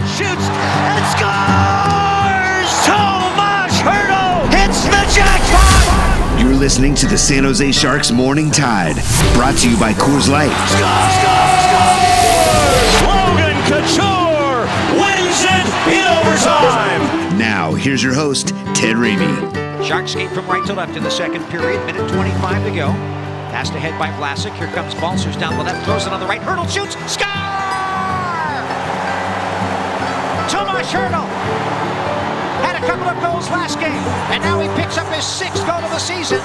Short-handed shoots and scores! Tomas Hertl hits the jackpot! You're listening to the San Jose Sharks Morning Tide, brought to you by Coors Light. Score, score, score! Logan Couture wins it in overtime! Now, here's your host, Ted Ramey. Sharks skate from right to left in the second period. Minute 25 to go. Passed ahead by Vlasic. Here comes Balcers down the left. Throws it on the right. Hertl shoots. Score! Tomas had a couple of goals last game, and now he picks up his sixth goal of the season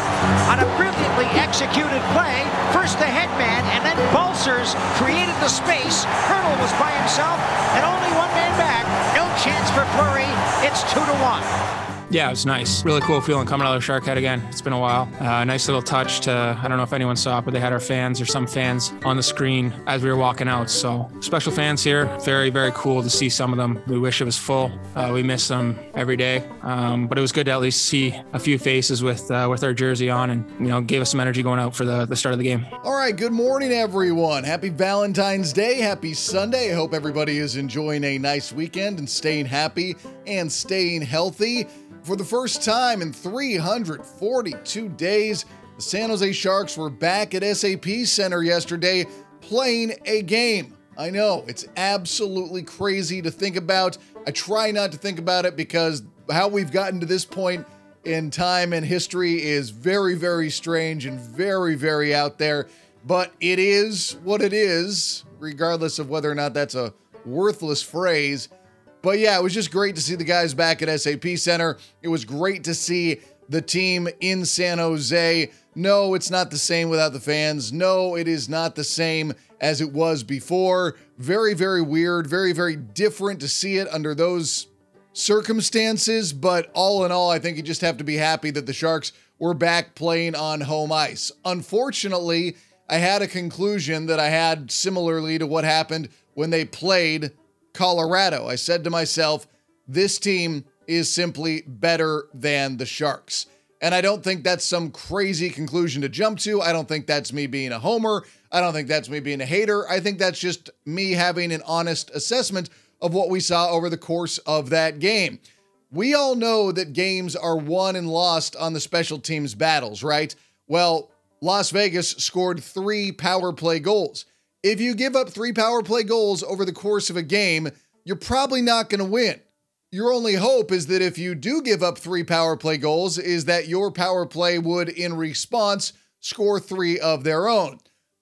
on a brilliantly executed play. First the headman, and then Balcers created the space. Hertl was by himself, and only one man back. No chance for Fleury. It's two to one. Yeah, it was nice. Really cool feeling coming out of the Shark Head again. It's been a while. Uh, nice little touch to, I don't know if anyone saw it, but they had our fans or some fans on the screen as we were walking out. So special fans here. Very, very cool to see some of them. We wish it was full. Uh, we miss them every day. Um, but it was good to at least see a few faces with uh, with our jersey on and, you know, gave us some energy going out for the, the start of the game. All right, good morning, everyone. Happy Valentine's Day. Happy Sunday. I hope everybody is enjoying a nice weekend and staying happy and staying healthy. For the first time in 342 days, the San Jose Sharks were back at SAP Center yesterday playing a game. I know, it's absolutely crazy to think about. I try not to think about it because how we've gotten to this point in time and history is very, very strange and very, very out there. But it is what it is, regardless of whether or not that's a worthless phrase. But yeah, it was just great to see the guys back at SAP Center. It was great to see the team in San Jose. No, it's not the same without the fans. No, it is not the same as it was before. Very, very weird. Very, very different to see it under those circumstances. But all in all, I think you just have to be happy that the Sharks were back playing on home ice. Unfortunately, I had a conclusion that I had similarly to what happened when they played Colorado. I said to myself, this team is simply better than the Sharks. And I don't think that's some crazy conclusion to jump to. I don't think that's me being a homer. I don't think that's me being a hater. I think that's just me having an honest assessment of what we saw over the course of that game. We all know that games are won and lost on the special teams battles, right? Well, Las Vegas scored three power play goals. If you give up three power play goals over the course of a game, you're probably not going to win. Your only hope is that if you do give up three power play goals, is that your power play would, in response, score three of their own.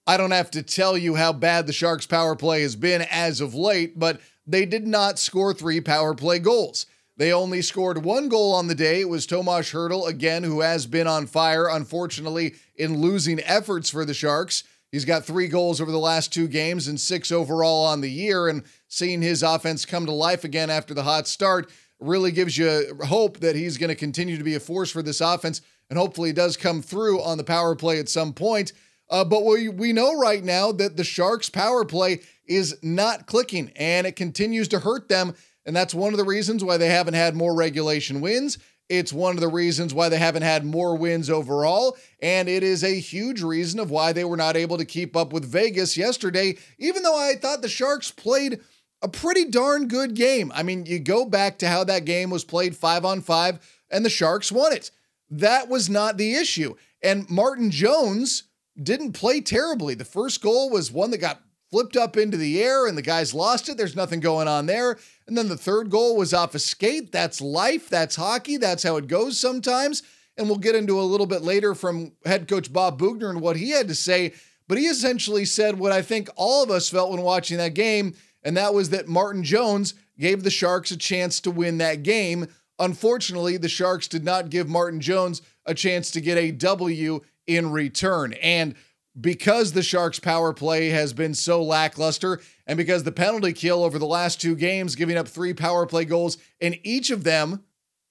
I don't have to tell you how bad the Sharks' power play has been as of late, but they did not score three power play goals. They only scored one goal on the day. It was Tomas Hertl, again, who has been on fire, unfortunately, in losing efforts for the Sharks. He's got three goals over the last two games and six overall on the year. And seeing his offense come to life again after the hot start really gives you hope that he's going to continue to be a force for this offense. And hopefully, does come through on the power play at some point. Uh, but we, we know right now that the Sharks' power play is not clicking and it continues to hurt them. And that's one of the reasons why they haven't had more regulation wins. It's one of the reasons why they haven't had more wins overall. And it is a huge reason of why they were not able to keep up with Vegas yesterday, even though I thought the Sharks played a pretty darn good game. I mean, you go back to how that game was played five on five, and the Sharks won it. That was not the issue. And Martin Jones didn't play terribly. The first goal was one that got flipped up into the air and the guys lost it. There's nothing going on there. And then the third goal was off a skate. That's life. That's hockey. That's how it goes sometimes. And we'll get into a little bit later from head coach Bob Boughner and what he had to say. But he essentially said what I think all of us felt when watching that game, and that was that Martin Jones gave the Sharks a chance to win that game. Unfortunately, the Sharks did not give Martin Jones a chance to get a W in return. And because the Sharks' power play has been so lackluster, and because the penalty kill over the last two games, giving up three power play goals in each of them,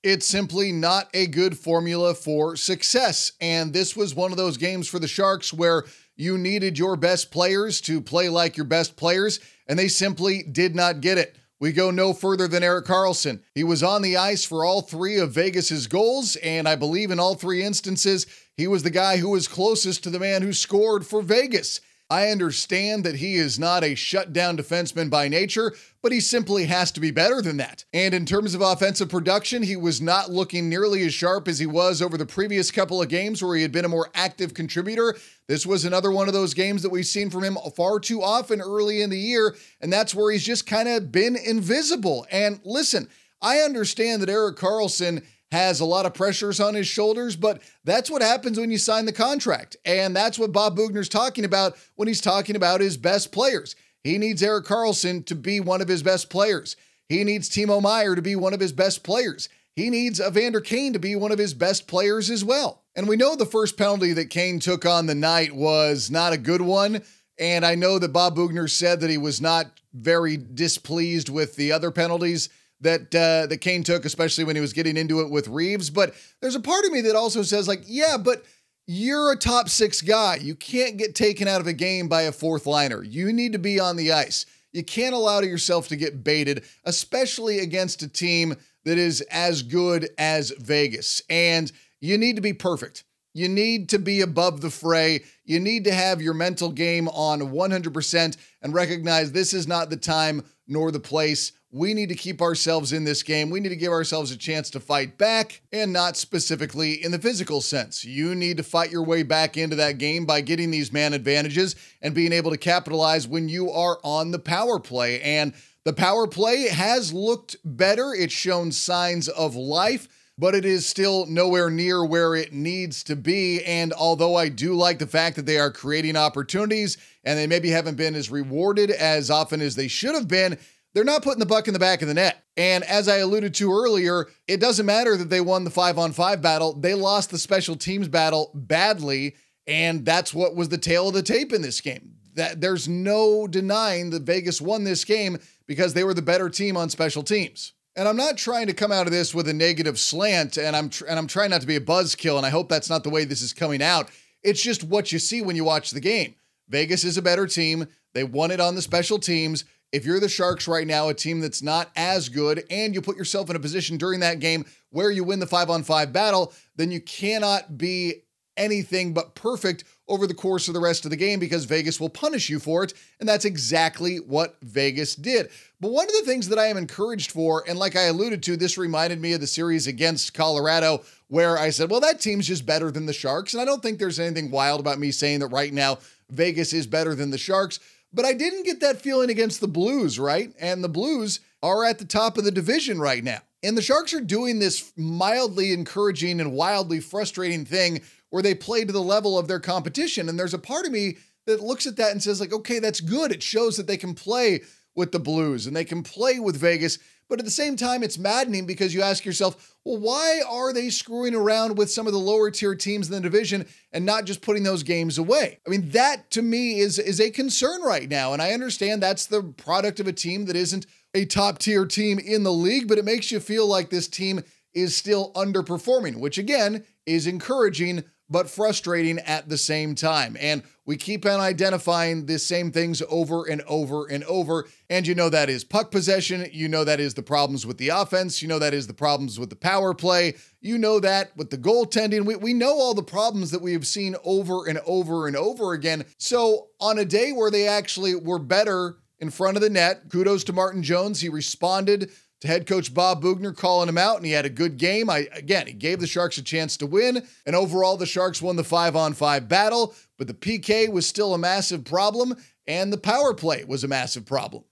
it's simply not a good formula for success. And this was one of those games for the Sharks where you needed your best players to play like your best players, and they simply did not get it. We go no further than Erik Karlsson. He was on the ice for all three of Vegas's goals, and I believe in all three instances, he was the guy who was closest to the man who scored for Vegas. I understand that he is not a shutdown defenseman by nature, but he simply has to be better than that. And in terms of offensive production, he was not looking nearly as sharp as he was over the previous couple of games where he had been a more active contributor. This was another one of those games that we've seen from him far too often early in the year, and that's where he's just kind of been invisible. And listen, I understand that Erik Karlsson has a lot of pressures on his shoulders, but that's what happens when you sign the contract. And that's what Bob Boughner's talking about when he's talking about his best players. He needs Erik Karlsson to be one of his best players. He needs Timo Meier to be one of his best players. He needs Evander Kane to be one of his best players as well. And we know the first penalty that Kane took on the night was not a good one. And I know that Bob Boughner said that he was not very displeased with the other penalties that uh, that Kane took, especially when he was getting into it with Reeves. But there's a part of me that also says, like, yeah, but you're a top six guy. You can't get taken out of a game by a fourth liner. You need to be on the ice. You can't allow yourself to get baited, especially against a team that is as good as Vegas. And you need to be perfect. You need to be above the fray. You need to have your mental game on 100% and recognize this is not the time nor the place we need to keep ourselves in this game. We need to give ourselves a chance to fight back and not specifically in the physical sense. You need to fight your way back into that game by getting these man advantages and being able to capitalize when you are on the power play. And the power play has looked better, it's shown signs of life. But it is still nowhere near where it needs to be. And although I do like the fact that they are creating opportunities and they maybe haven't been as rewarded as often as they should have been, they're not putting the buck in the back of the net. And as I alluded to earlier, it doesn't matter that they won the five on five battle, they lost the special teams battle badly. And that's what was the tale of the tape in this game. That there's no denying that Vegas won this game because they were the better team on special teams. And I'm not trying to come out of this with a negative slant, and I'm tr- and I'm trying not to be a buzzkill, and I hope that's not the way this is coming out. It's just what you see when you watch the game. Vegas is a better team. They won it on the special teams if you're the Sharks right now, a team that's not as good, and you put yourself in a position during that game where you win the five on five battle, then you cannot be anything but perfect over the course of the rest of the game because Vegas will punish you for it. And that's exactly what Vegas did. But one of the things that I am encouraged for, and like I alluded to, this reminded me of the series against Colorado, where I said, well, that team's just better than the Sharks. And I don't think there's anything wild about me saying that right now Vegas is better than the Sharks. But I didn't get that feeling against the Blues, right? And the Blues are at the top of the division right now. And the Sharks are doing this mildly encouraging and wildly frustrating thing where they play to the level of their competition. And there's a part of me that looks at that and says, like, okay, that's good. It shows that they can play with the Blues and they can play with Vegas. But at the same time, it's maddening because you ask yourself, well, why are they screwing around with some of the lower tier teams in the division and not just putting those games away? I mean, that to me is, is a concern right now. And I understand that's the product of a team that isn't a top tier team in the league, but it makes you feel like this team is still underperforming, which again is encouraging but frustrating at the same time. And we keep on identifying the same things over and over and over. And you know that is puck possession. You know that is the problems with the offense. You know that is the problems with the power play. You know that with the goaltending. We, we know all the problems that we have seen over and over and over again. So on a day where they actually were better in front of the net, kudos to Martin Jones. He responded to head coach Bob Boughner calling him out, and he had a good game. I again, he gave the Sharks a chance to win, and overall, the Sharks won the five on five battle. But the PK was still a massive problem, and the power play was a massive problem.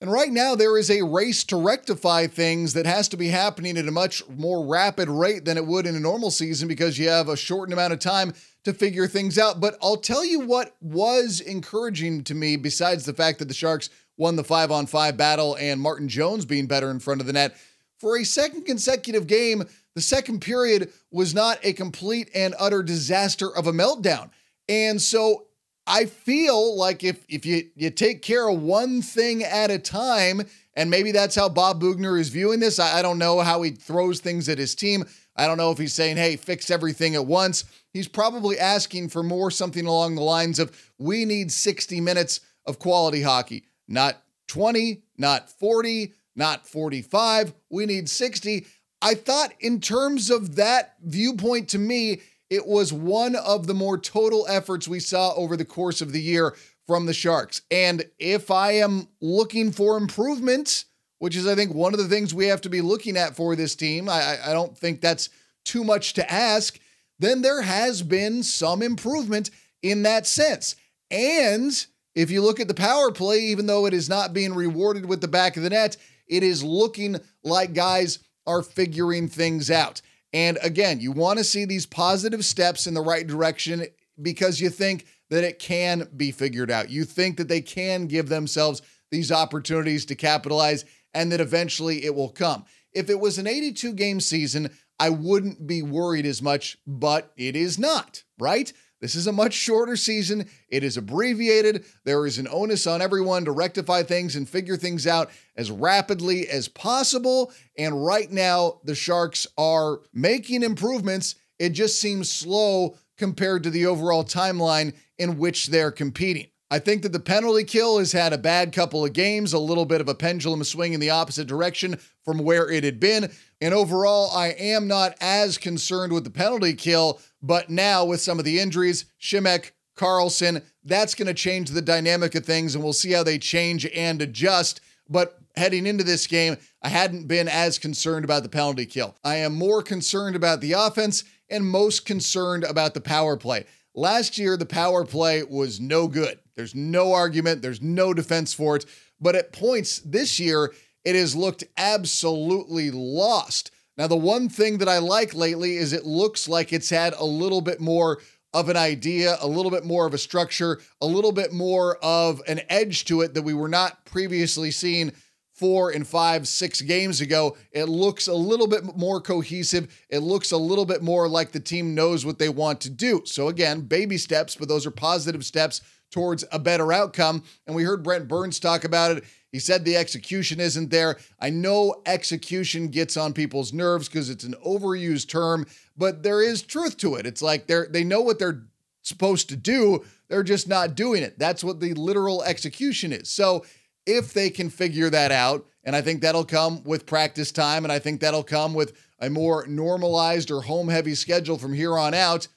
And right now, there is a race to rectify things that has to be happening at a much more rapid rate than it would in a normal season because you have a shortened amount of time to figure things out. But I'll tell you what was encouraging to me, besides the fact that the Sharks won the five on five battle and Martin Jones being better in front of the net. For a second consecutive game, the second period was not a complete and utter disaster of a meltdown. And so I feel like if if you you take care of one thing at a time, and maybe that's how Bob Boughner is viewing this. I, I don't know how he throws things at his team. I don't know if he's saying, "Hey, fix everything at once." He's probably asking for more something along the lines of, "We need 60 minutes of quality hockey, not 20, not 40, not 45. We need 60." I thought, in terms of that viewpoint, to me, it was one of the more total efforts we saw over the course of the year from the Sharks. And if I am looking for improvements, which is, I think, one of the things we have to be looking at for this team, I, I don't think that's too much to ask, then there has been some improvement in that sense. And if you look at the power play, even though it is not being rewarded with the back of the net, it is looking like guys are figuring things out. And again, you want to see these positive steps in the right direction because you think that it can be figured out. You think that they can give themselves these opportunities to capitalize and that eventually it will come. If it was an 82 game season, I wouldn't be worried as much, but it is not, right? This is a much shorter season. It is abbreviated. There is an onus on everyone to rectify things and figure things out as rapidly as possible. And right now, the Sharks are making improvements. It just seems slow compared to the overall timeline in which they're competing. I think that the penalty kill has had a bad couple of games, a little bit of a pendulum swing in the opposite direction from where it had been. And overall, I am not as concerned with the penalty kill, but now with some of the injuries, Simek, Karlsson, that's going to change the dynamic of things, and we'll see how they change and adjust. But heading into this game, I hadn't been as concerned about the penalty kill. I am more concerned about the offense and most concerned about the power play. Last year, the power play was no good. There's no argument, there's no defense for it. But at points this year, it has looked absolutely lost. Now, the one thing that I like lately is it looks like it's had a little bit more of an idea, a little bit more of a structure, a little bit more of an edge to it that we were not previously seeing four and five, six games ago. It looks a little bit more cohesive. It looks a little bit more like the team knows what they want to do. So, again, baby steps, but those are positive steps towards a better outcome. And we heard Brent Burns talk about it. He said the execution isn't there. I know execution gets on people's nerves because it's an overused term, but there is truth to it. It's like they're they know what they're supposed to do, they're just not doing it. That's what the literal execution is. So if they can figure that out, and I think that'll come with practice time, and I think that'll come with a more normalized or home heavy schedule from here on out,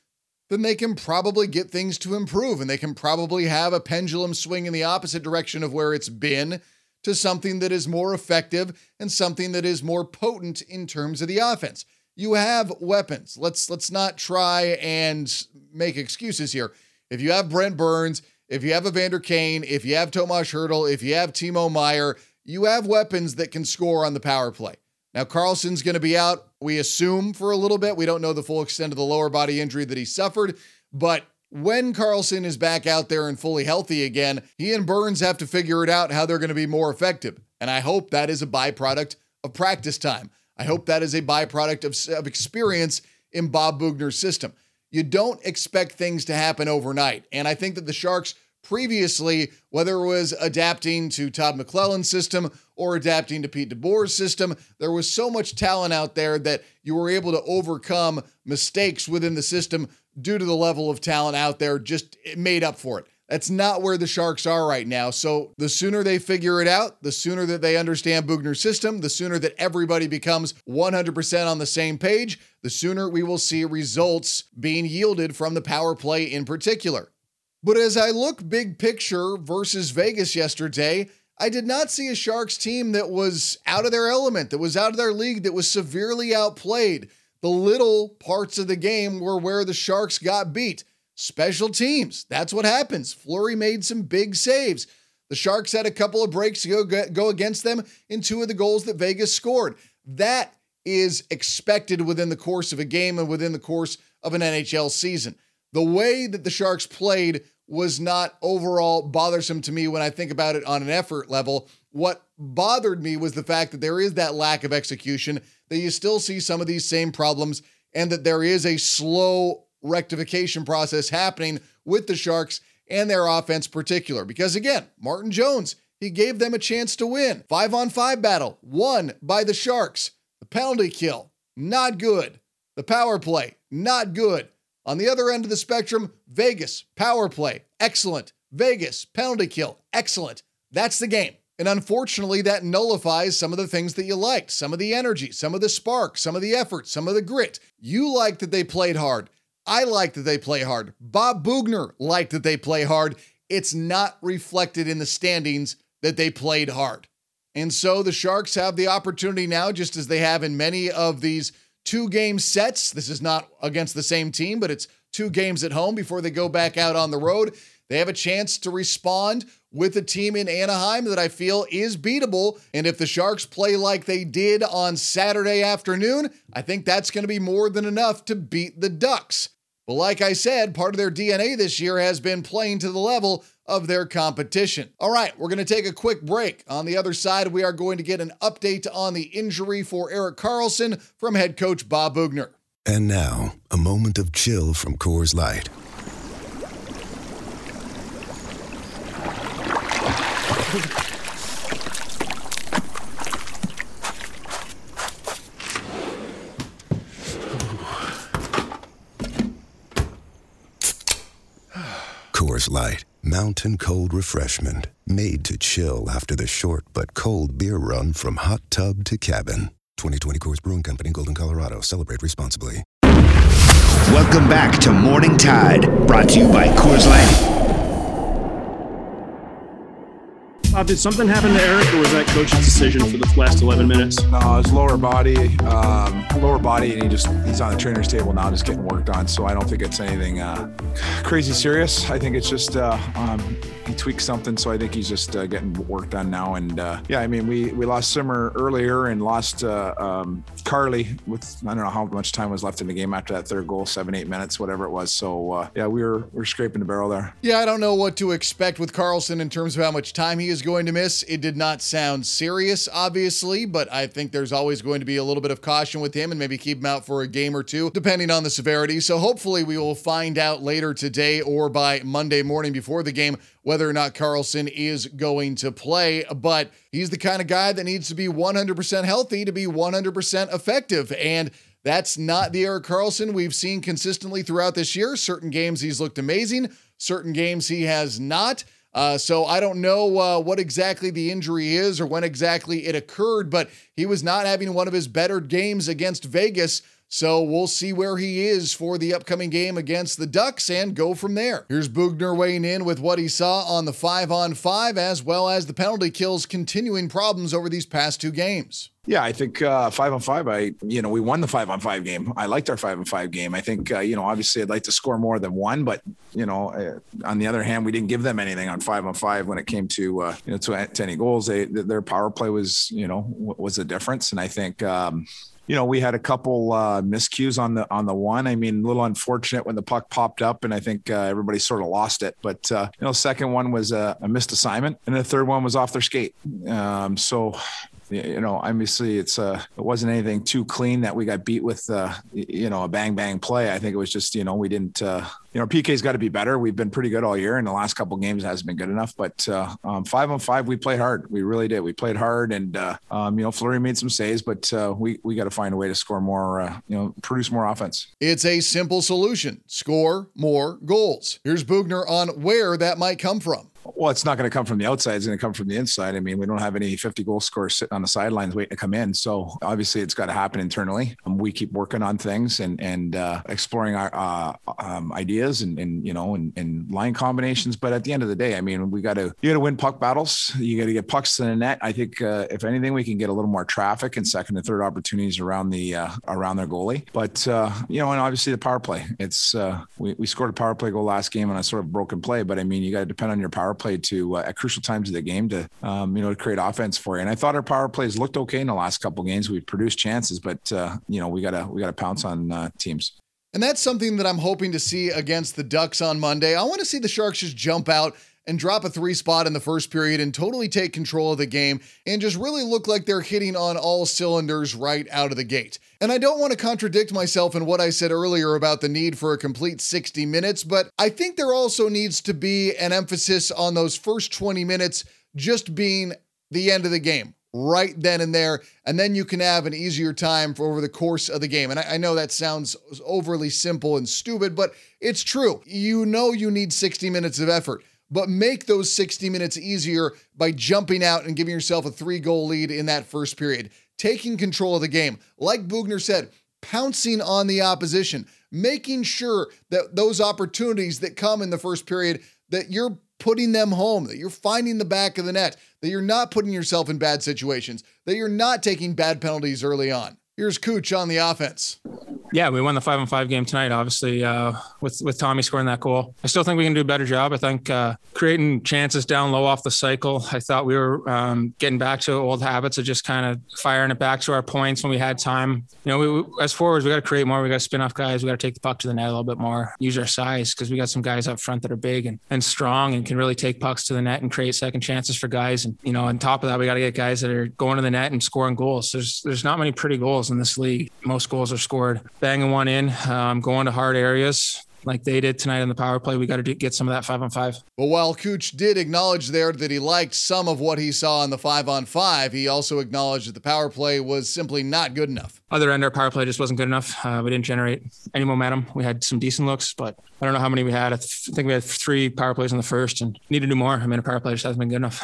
then they can probably get things to improve and they can probably have a pendulum swing in the opposite direction of where it's been to something that is more effective and something that is more potent in terms of the offense. You have weapons. Let's let's not try and make excuses here. If you have Brent Burns, if you have Evander Kane, if you have Tomas Hertl, if you have Timo Meier, you have weapons that can score on the power play. Now, Karlsson's going to be out, we assume, for a little bit. We don't know the full extent of the lower body injury that he suffered, but when Karlsson is back out there and fully healthy again, he and Burns have to figure it out how they're going to be more effective. And I hope that is a byproduct of practice time. I hope that is a byproduct of, of experience in Bob Boughner's system. You don't expect things to happen overnight. And I think that the Sharks previously, whether it was adapting to Todd McLellan's system or adapting to Pete DeBoer's system, there was so much talent out there that you were able to overcome mistakes within the system due to the level of talent out there, just made up for it. That's not where the Sharks are right now. So the sooner they figure it out, the sooner that they understand Boughner's system, the sooner that everybody becomes 100% on the same page, the sooner we will see results being yielded from the power play in particular. But as I look big picture versus Vegas yesterday, I did not see a Sharks team that was out of their element, that was out of their league, that was severely outplayed. The little parts of the game were where the Sharks got beat. Special teams, that's what happens. Fleury made some big saves. The Sharks had a couple of breaks to go, go against them in two of the goals that Vegas scored. That is expected within the course of a game and within the course of an NHL season. The way that the Sharks played was not overall bothersome to me when I think about it on an effort level. What bothered me was the fact that there is that lack of execution, that you still see some of these same problems and that there is a slow rectification process happening with the Sharks and their offense particular. Because again, Martin Jones, he gave them a chance to win. 5 on 5 battle won by the Sharks. The penalty kill, not good. The power play, not good. On the other end of the spectrum, Vegas, power play, excellent. Vegas, penalty kill, excellent. That's the game. And unfortunately, that nullifies some of the things that you liked some of the energy, some of the spark, some of the effort, some of the grit. You liked that they played hard. I like that they play hard. Bob Boughner liked that they play hard. It's not reflected in the standings that they played hard. And so the Sharks have the opportunity now, just as they have in many of these two game sets. This is not against the same team, but it's two games at home before they go back out on the road. They have a chance to respond with a team in Anaheim that I feel is beatable. And if the Sharks play like they did on Saturday afternoon, I think that's going to be more than enough to beat the Ducks. But like I said, part of their DNA this year has been playing to the level of their competition. All right, we're going to take a quick break. On the other side, we are going to get an update on the injury for Erik Karlsson from head coach Bob Boughner. And now, a moment of chill from Coors Light. Coors Light, mountain cold refreshment, made to chill after the short but cold beer run from hot tub to cabin. 2020 Coors Brewing Company, Golden, Colorado. Celebrate responsibly. Welcome back to Morning Tide, brought to you by Coors Light. Uh, did something happen to Erik, or was that coach's decision for the last 11 minutes? No, his lower body, um, lower body, and he just he's on the trainer's table now, just getting worked on. So I don't think it's anything uh, crazy serious. I think it's just uh, um, he tweaked something, so I think he's just uh, getting worked on now. And uh, yeah, I mean, we we lost Simmer earlier and lost uh, um, Carly with I don't know how much time was left in the game after that third goal, seven eight minutes, whatever it was. So uh, yeah, we were we are scraping the barrel there. Yeah, I don't know what to expect with Karlsson in terms of how much time he is going to miss. It did not sound serious, obviously, but I think there's always going to be a little bit of caution with him and maybe keep him out for a game or two, depending on the severity. So hopefully we will find out later today or by Monday morning before the game whether or not Karlsson is going to play. But he's the kind of guy that needs to be 100% healthy to be 100% effective. And that's not the Erik Karlsson we've seen consistently throughout this year. Certain games he's looked amazing, certain games he has not. Uh, so I don't know uh, what exactly the injury is or when exactly it occurred, but he was not having one of his better games against Vegas. So we'll see where he is for the upcoming game against the Ducks and go from there. Here's Boughner weighing in with what he saw on the five on five, as well as the penalty kills continuing problems over these past two games. Yeah, I think uh, five on five. I you know we won the five on five game. I liked our five on five game. I think uh, you know obviously I'd like to score more than one, but you know uh, on the other hand we didn't give them anything on five on five when it came to uh, you know to, to any goals. They their power play was you know was the difference, and I think. Um, you know, we had a couple uh, miscues on the on the one. I mean, a little unfortunate when the puck popped up, and I think uh, everybody sort of lost it. But uh, you know, second one was a, a, missed assignment, and the third one was off their skate. Um, so you know, obviously it's uh, it wasn't anything too clean that we got beat with, uh, you know, a bang bang play. I think it was just, you know, we didn't, uh, you know, PK's got to be better. We've been pretty good all year, and the last couple games hasn't been good enough. But uh, um, five on five, we played hard. We really did. We played hard, and uh, um, you know, Fleury made some saves, but uh, we we got to find a way to score more, uh, you know, produce more offense. It's a simple solution: score more goals. Here's Boughner on where that might come from. Well, it's not going to come from the outside. It's going to come from the inside. I mean, we don't have any 50 goal scorers sitting on the sidelines waiting to come in. So obviously, it's got to happen internally. Um, we keep working on things and and uh, exploring our uh, um, ideas and, and you know and, and, line combinations. But at the end of the day, I mean, we got to you got to win puck battles. You got to get pucks to the net. I think uh, if anything, we can get a little more traffic and second and third opportunities around the uh, around their goalie. But uh, you know, and obviously the power play. It's uh, we we scored a power play goal last game on a sort of broken play. But I mean, you got to depend on your power play to uh, at crucial times of the game to um, you know to create offense for you. And I thought our power plays looked okay in the last couple games. We produced chances, but uh, you know we gotta we gotta pounce on uh, teams. And that's something that I'm hoping to see against the Ducks on Monday. I want to see the Sharks just jump out and drop a three spot in the first period and totally take control of the game and just really look like they're hitting on all cylinders right out of the gate. And I don't want to contradict myself in what I said earlier about the need for a complete 60 minutes, but I think there also needs to be an emphasis on those first 20 minutes just being the end of the game right then and there, and then you can have an easier time for over the course of the game. And I, I, know that sounds overly simple and stupid, but it's true. You know you need 60 minutes of effort, but make those 60 minutes easier by jumping out and giving yourself a three goal lead in that first period, taking control of the game. Like Boughner said, pouncing on the opposition, making sure that those opportunities that come in the first period that you're putting them home, that you're finding the back of the net, that you're not putting yourself in bad situations, that you're not taking bad penalties early on. Here's Cooch on the offense. Yeah, we won the five on five game tonight. Obviously, uh, with with Tommy scoring that goal, I still think we can do a better job. I think uh, creating chances down low off the cycle. I thought we were um, getting back to old habits of just kind of firing it back to our points when we had time. You know, we, as forwards, we got to create more. We got to spin off guys. We got to take the puck to the net a little bit more. Use our size because we got some guys up front that are big and, and strong and can really take pucks to the net and create second chances for guys. And you know, on top of that, we got to get guys that are going to the net and scoring goals. There's there's not many pretty goals in this league. Most goals are scored banging one in, um, going to hard areas like they did tonight in the power play. We got to get some of that five on five. Well, while Cooch did acknowledge there that he liked some of what he saw in the five on five, he also acknowledged that the power play was simply not good enough. Other end, our power play just wasn't good enough. Uh, we didn't generate any momentum. We had some decent looks, but I don't know how many we had. I, th- I think we had three power plays in the first and need to do more. I mean, a power play just hasn't been good enough.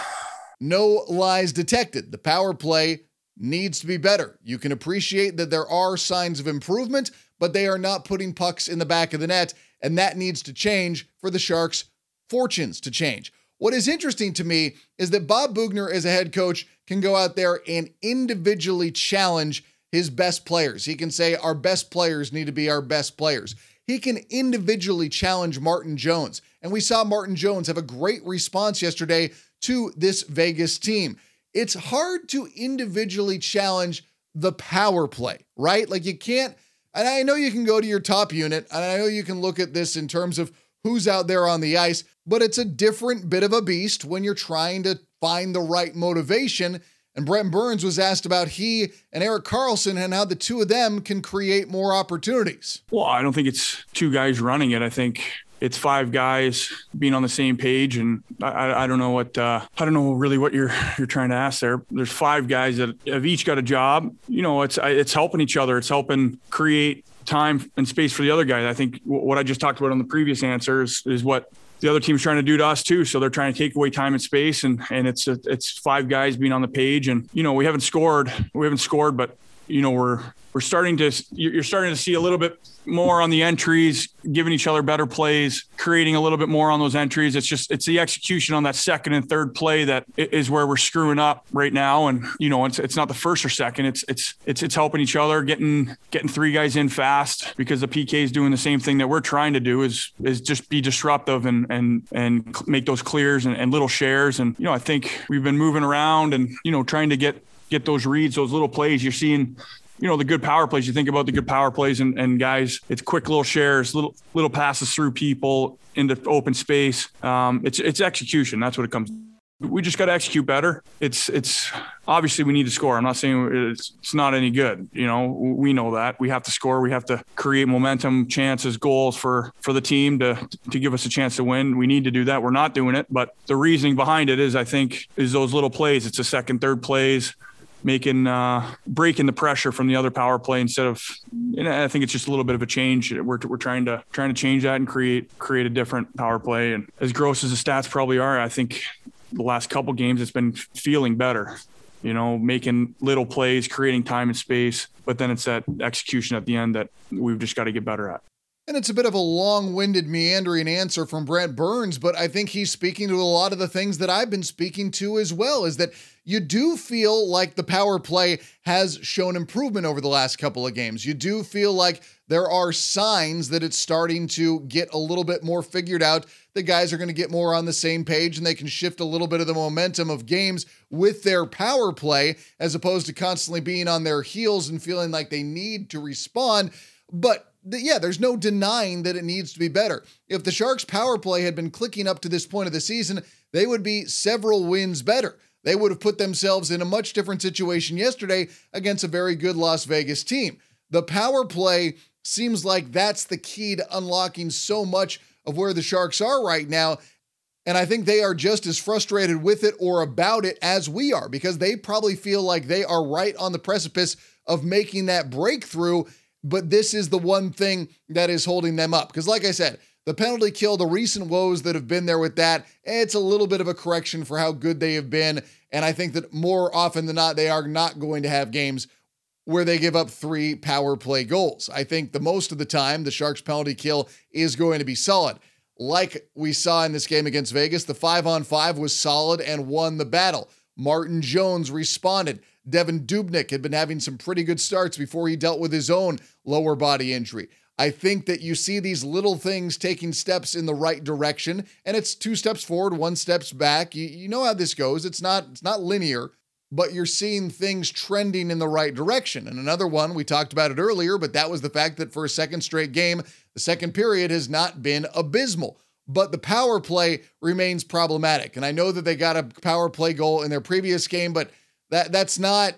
No lies detected. The power play needs to be better. You can appreciate that there are signs of improvement, but they are not putting pucks in the back of the net, and that needs to change for the Sharks' fortunes to change. What is interesting to me is that Bob Boughner, as a head coach, can go out there and individually challenge his best players. He can say, Our best players need to be our best players. He can individually challenge Martin Jones. And we saw Martin Jones have a great response yesterday to this Vegas team it's hard to individually challenge the power play, right? Like you can't, and I know you can go to your top unit, and I know you can look at this in terms of who's out there on the ice, but it's a different bit of a beast when you're trying to find the right motivation. And Brent Burns was asked about he and Erik Karlsson and how the two of them can create more opportunities. Well, I don't think it's two guys running it. I think it's five guys being on the same page, and I, I don't know what uh, I don't know really what you're you're trying to ask there. There's five guys that have each got a job. You know, it's it's helping each other. It's helping create time and space for the other guys. I think what I just talked about on the previous answer is, is what the other team's trying to do to us too. So they're trying to take away time and space, and and it's a, it's five guys being on the page, and you know we haven't scored, we haven't scored, but you know we're we're starting to you're starting to see a little bit more on the entries, giving each other better plays, creating a little bit more on those entries. It's just it's the execution on that second and third play that is where we're screwing up right now. And you know, it's it's not the first or second. It's it's it's it's helping each other, getting getting three guys in fast because the PK is doing the same thing that we're trying to do is is just be disruptive and and and make those clears and, and little shares. And you know, I think we've been moving around and you know trying to get get those reads, those little plays. You're seeing you know the good power plays. You think about the good power plays and, and guys. It's quick little shares, little little passes through people into open space. Um, it's it's execution. That's what it comes. We just got to execute better. It's it's obviously we need to score. I'm not saying it's, it's not any good. You know we know that we have to score. We have to create momentum, chances, goals for for the team to to give us a chance to win. We need to do that. We're not doing it, but the reasoning behind it is I think is those little plays. It's a second, third plays making uh, breaking the pressure from the other power play instead of. And I think it's just a little bit of a change. We're, we're trying to trying to change that and create create a different power play. And as gross as the stats probably are, I think the last couple games it's been feeling better. You know, making little plays, creating time and space, but then it's that execution at the end that we've just got to get better at. And it's a bit of a long winded, meandering answer from Brent Burns, but I think he's speaking to a lot of the things that I've been speaking to as well. Is that you do feel like the power play has shown improvement over the last couple of games. You do feel like there are signs that it's starting to get a little bit more figured out. The guys are going to get more on the same page and they can shift a little bit of the momentum of games with their power play as opposed to constantly being on their heels and feeling like they need to respond. But yeah, there's no denying that it needs to be better. If the Sharks' power play had been clicking up to this point of the season, they would be several wins better. They would have put themselves in a much different situation yesterday against a very good Las Vegas team. The power play seems like that's the key to unlocking so much of where the Sharks are right now. And I think they are just as frustrated with it or about it as we are because they probably feel like they are right on the precipice of making that breakthrough. But this is the one thing that is holding them up. Because, like I said, the penalty kill, the recent woes that have been there with that, it's a little bit of a correction for how good they have been. And I think that more often than not, they are not going to have games where they give up three power play goals. I think the most of the time, the Sharks' penalty kill is going to be solid. Like we saw in this game against Vegas, the five on five was solid and won the battle. Martin Jones responded. Devan Dubnyk had been having some pretty good starts before he dealt with his own lower body injury. I think that you see these little things taking steps in the right direction, and it's two steps forward, one steps back. You, you know how this goes. It's not it's not linear, but you're seeing things trending in the right direction. And another one, we talked about it earlier, but that was the fact that for a second straight game, the second period has not been abysmal. But the power play remains problematic. And I know that they got a power play goal in their previous game, but that that's not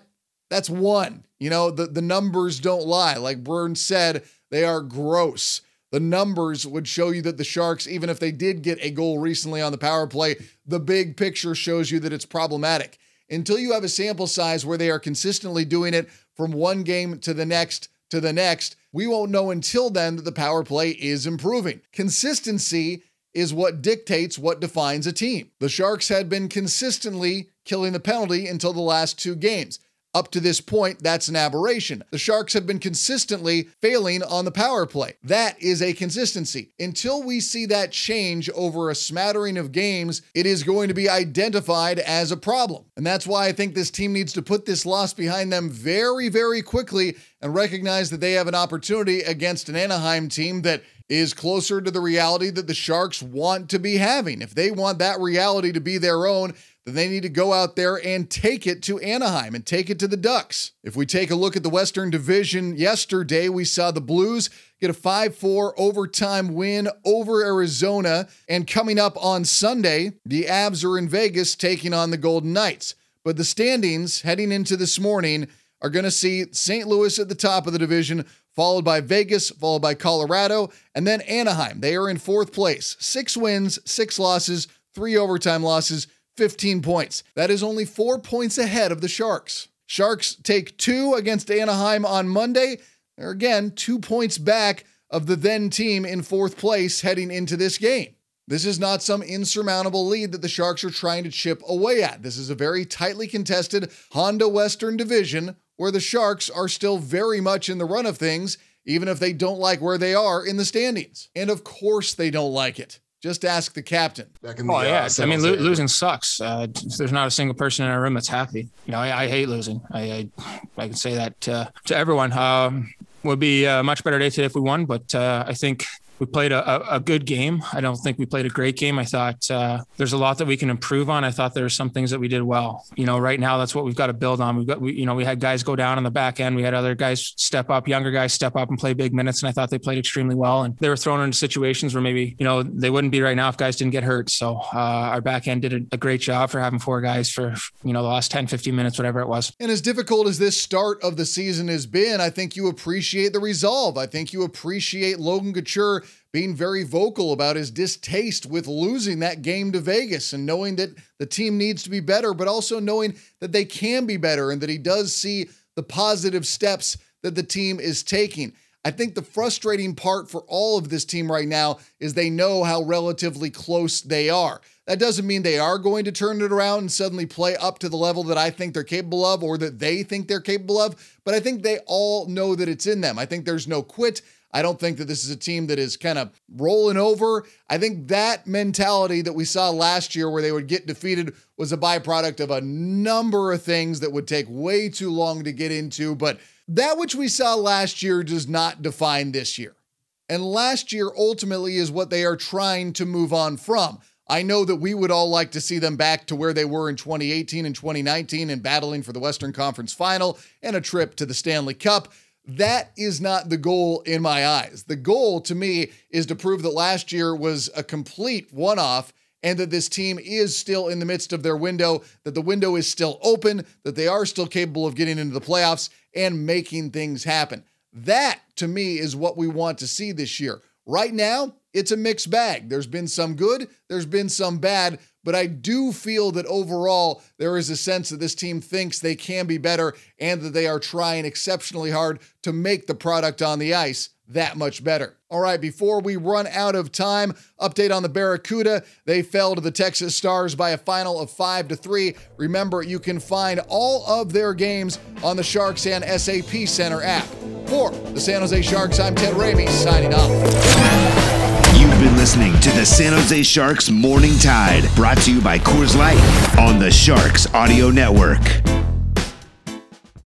that's one. You know, the, the numbers don't lie. Like Burns said, they are gross. The numbers would show you that the Sharks, even if they did get a goal recently on the power play, the big picture shows you that it's problematic. Until you have a sample size where they are consistently doing it from one game to the next to the next, we won't know until then that the power play is improving. Consistency is what dictates what defines a team. The Sharks had been consistently killing the penalty until the last two games. Up to this point, that's an aberration. The Sharks have been consistently failing on the power play. That is a consistency. Until we see that change over a smattering of games, it is going to be identified as a problem. And that's why I think this team needs to put this loss behind them very, very quickly and recognize that they have an opportunity against an Anaheim team that is closer to the reality that the Sharks want to be having. If they want that reality to be their own, then they need to go out there and take it to Anaheim and take it to the Ducks. If we take a look at the Western Division yesterday, we saw the Blues get a 5 4 overtime win over Arizona. And coming up on Sunday, the Avs are in Vegas taking on the Golden Knights. But the standings heading into this morning are going to see St. Louis at the top of the division, followed by Vegas, followed by Colorado, and then Anaheim. They are in fourth place. Six wins, six losses, three overtime losses. 15 points. That is only four points ahead of the Sharks. Sharks take two against Anaheim on Monday. They're again two points back of the then team in fourth place heading into this game. This is not some insurmountable lead that the Sharks are trying to chip away at. This is a very tightly contested Honda Western division where the Sharks are still very much in the run of things, even if they don't like where they are in the standings. And of course, they don't like it. Just ask the captain. Back in the, oh yeah, uh, I mean lo- losing sucks. Uh, there's not a single person in our room that's happy. You know, I, I hate losing. I, I, I can say that to everyone. Um, would be a much better day today if we won, but uh, I think we played a, a, good game. I don't think we played a great game. I thought uh, there's a lot that we can improve on. I thought there were some things that we did well. You know, right now that's what we've got to build on. We've got, we, you know, we had guys go down on the back end. We had other guys step up, younger guys step up and play big minutes, and I thought they played extremely well. And they were thrown into situations where maybe you know they wouldn't be right now if guys didn't get hurt. So uh, our back end did a, a great job for having four guys for you know the last 10, 15 minutes, whatever it was. And as difficult as this start of the season has been, I think you appreciate the resolve. I think you appreciate Logan Couture being very vocal about his distaste with losing that game to Vegas and knowing that the team needs to be better, but also knowing that they can be better and that he does see the positive steps that the team is taking. I think the frustrating part for all of this team right now is they know how relatively close they are. That doesn't mean they are going to turn it around and suddenly play up to the level that I think they're capable of or that they think they're capable of, but I think they all know that it's in them. I think there's no quit. I don't think that this is a team that is kind of rolling over. I think that mentality that we saw last year where they would get defeated was a byproduct of a number of things that would take way too long to get into. But that which we saw last year does not define this year. And last year ultimately is what they are trying to move on from. I know that we would all like to see them back to where they were in 2018 and 2019 and battling for the Western Conference final and a trip to the Stanley Cup. That is not the goal in my eyes. The goal to me is to prove that last year was a complete one off and that this team is still in the midst of their window, that the window is still open, that they are still capable of getting into the playoffs and making things happen. That to me is what we want to see this year. Right now, it's a mixed bag. There's been some good, there's been some bad, but I do feel that overall there is a sense that this team thinks they can be better and that they are trying exceptionally hard to make the product on the ice that much better. All right, before we run out of time, update on the Barracuda. They fell to the Texas Stars by a final of 5 to 3. Remember, you can find all of their games on the Sharks and SAP Center app. For the San Jose Sharks, I'm Ted Ramey signing off. Been listening to the San Jose Sharks Morning Tide, brought to you by Coors Light on the Sharks Audio Network.